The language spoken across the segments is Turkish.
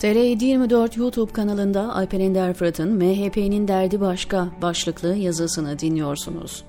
TR724 YouTube kanalında Alper Ender Fırat'ın MHP'nin derdi başka başlıklı yazısını dinliyorsunuz.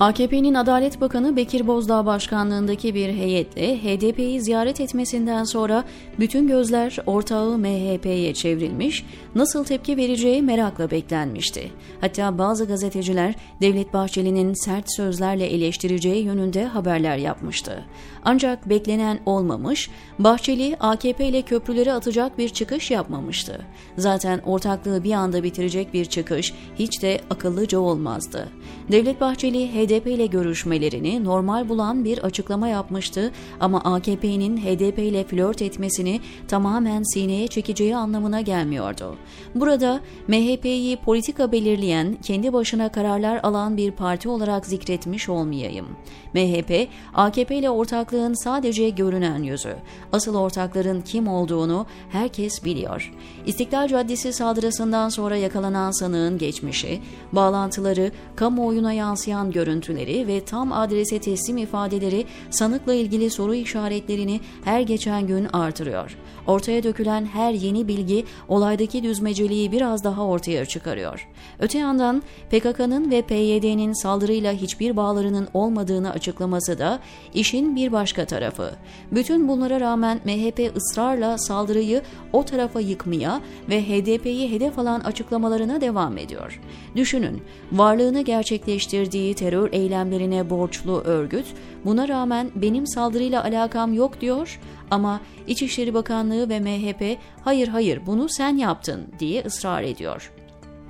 AKP'nin Adalet Bakanı Bekir Bozdağ başkanlığındaki bir heyetle HDP'yi ziyaret etmesinden sonra bütün gözler ortağı MHP'ye çevrilmiş, nasıl tepki vereceği merakla beklenmişti. Hatta bazı gazeteciler Devlet Bahçeli'nin sert sözlerle eleştireceği yönünde haberler yapmıştı. Ancak beklenen olmamış, Bahçeli AKP ile köprüleri atacak bir çıkış yapmamıştı. Zaten ortaklığı bir anda bitirecek bir çıkış hiç de akıllıca olmazdı. Devlet Bahçeli HDP ile görüşmelerini normal bulan bir açıklama yapmıştı ama AKP'nin HDP ile flört etmesini tamamen sineye çekeceği anlamına gelmiyordu. Burada MHP'yi politika belirleyen, kendi başına kararlar alan bir parti olarak zikretmiş olmayayım. MHP, AKP ile ortaklığın sadece görünen yüzü. Asıl ortakların kim olduğunu herkes biliyor. İstiklal Caddesi saldırısından sonra yakalanan sanığın geçmişi, bağlantıları, kamuoyuna yansıyan görüntüleri ve tam adrese teslim ifadeleri sanıkla ilgili soru işaretlerini her geçen gün artırıyor. Ortaya dökülen her yeni bilgi olaydaki düzmeceliği biraz daha ortaya çıkarıyor. Öte yandan PKK'nın ve PYD'nin saldırıyla hiçbir bağlarının olmadığını açıklaması da işin bir başka tarafı. Bütün bunlara rağmen MHP ısrarla saldırıyı o tarafa yıkmaya ve HDP'yi hedef alan açıklamalarına devam ediyor. Düşünün, varlığını gerçekleştirdiği terör eylemlerine borçlu örgüt, buna rağmen benim saldırıyla alakam yok diyor ama İçişleri Bakanlığı ve MHP hayır hayır bunu sen yaptın diye ısrar ediyor.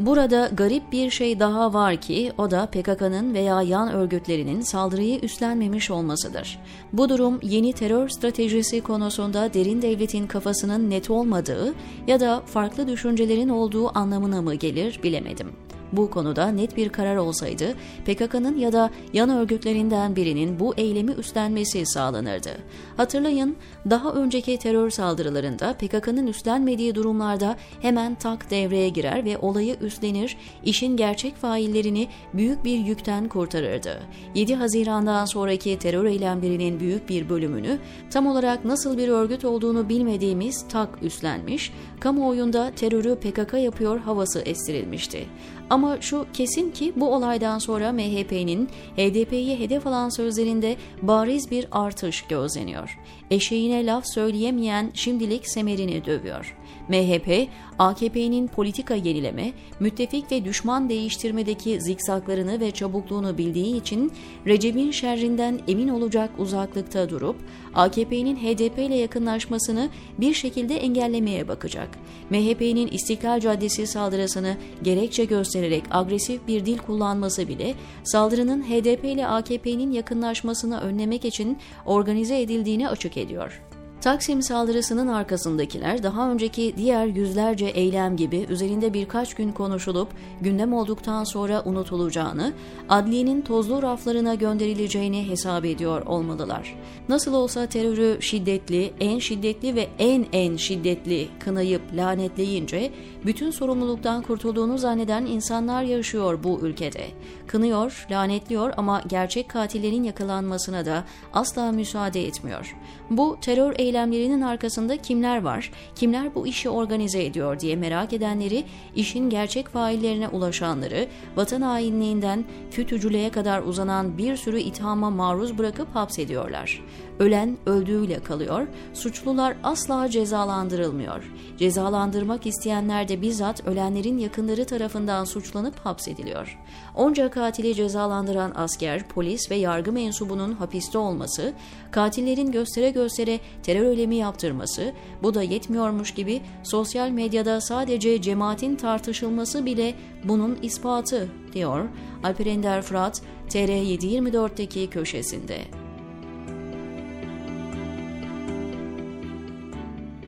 Burada garip bir şey daha var ki o da PKK'nın veya yan örgütlerinin saldırıyı üstlenmemiş olmasıdır. Bu durum yeni terör stratejisi konusunda derin devletin kafasının net olmadığı ya da farklı düşüncelerin olduğu anlamına mı gelir bilemedim. Bu konuda net bir karar olsaydı PKK'nın ya da yan örgütlerinden birinin bu eylemi üstlenmesi sağlanırdı. Hatırlayın daha önceki terör saldırılarında PKK'nın üstlenmediği durumlarda hemen tak devreye girer ve olayı üstlenir, işin gerçek faillerini büyük bir yükten kurtarırdı. 7 Haziran'dan sonraki terör eylemlerinin büyük bir bölümünü tam olarak nasıl bir örgüt olduğunu bilmediğimiz tak üstlenmiş, kamuoyunda terörü PKK yapıyor havası estirilmişti. Ama şu kesin ki bu olaydan sonra MHP'nin HDP'yi hedef alan sözlerinde bariz bir artış gözleniyor. Eşeğine laf söyleyemeyen şimdilik semerini dövüyor. MHP, AKP'nin politika yenileme, müttefik ve düşman değiştirmedeki zikzaklarını ve çabukluğunu bildiği için Recep'in şerrinden emin olacak uzaklıkta durup AKP'nin HDP ile yakınlaşmasını bir şekilde engellemeye bakacak. MHP'nin İstiklal Caddesi saldırısını gerekçe göstererek agresif bir dil kullanması bile saldırının HDP ile AKP'nin yakınlaşmasını önlemek için organize edildiğini açık ediyor. Taksim saldırısının arkasındakiler daha önceki diğer yüzlerce eylem gibi üzerinde birkaç gün konuşulup gündem olduktan sonra unutulacağını, adliyenin tozlu raflarına gönderileceğini hesap ediyor olmalılar. Nasıl olsa terörü şiddetli, en şiddetli ve en en şiddetli kınayıp lanetleyince bütün sorumluluktan kurtulduğunu zanneden insanlar yaşıyor bu ülkede. Kınıyor, lanetliyor ama gerçek katillerin yakalanmasına da asla müsaade etmiyor. Bu terör eylemlerinin arkasında kimler var, kimler bu işi organize ediyor diye merak edenleri, işin gerçek faillerine ulaşanları, vatan hainliğinden fütücülüğe kadar uzanan bir sürü ithama maruz bırakıp hapsediyorlar. Ölen öldüğüyle kalıyor, suçlular asla cezalandırılmıyor. Cezalandırmak isteyenler de bizzat ölenlerin yakınları tarafından suçlanıp hapsediliyor. Onca katili cezalandıran asker, polis ve yargı mensubunun hapiste olması, katillerin göstere göstere terör eylemi yaptırması, bu da yetmiyormuş gibi sosyal medyada sadece cemaatin tartışılması bile bunun ispatı, diyor Alper Ender Fırat, TR724'teki köşesinde.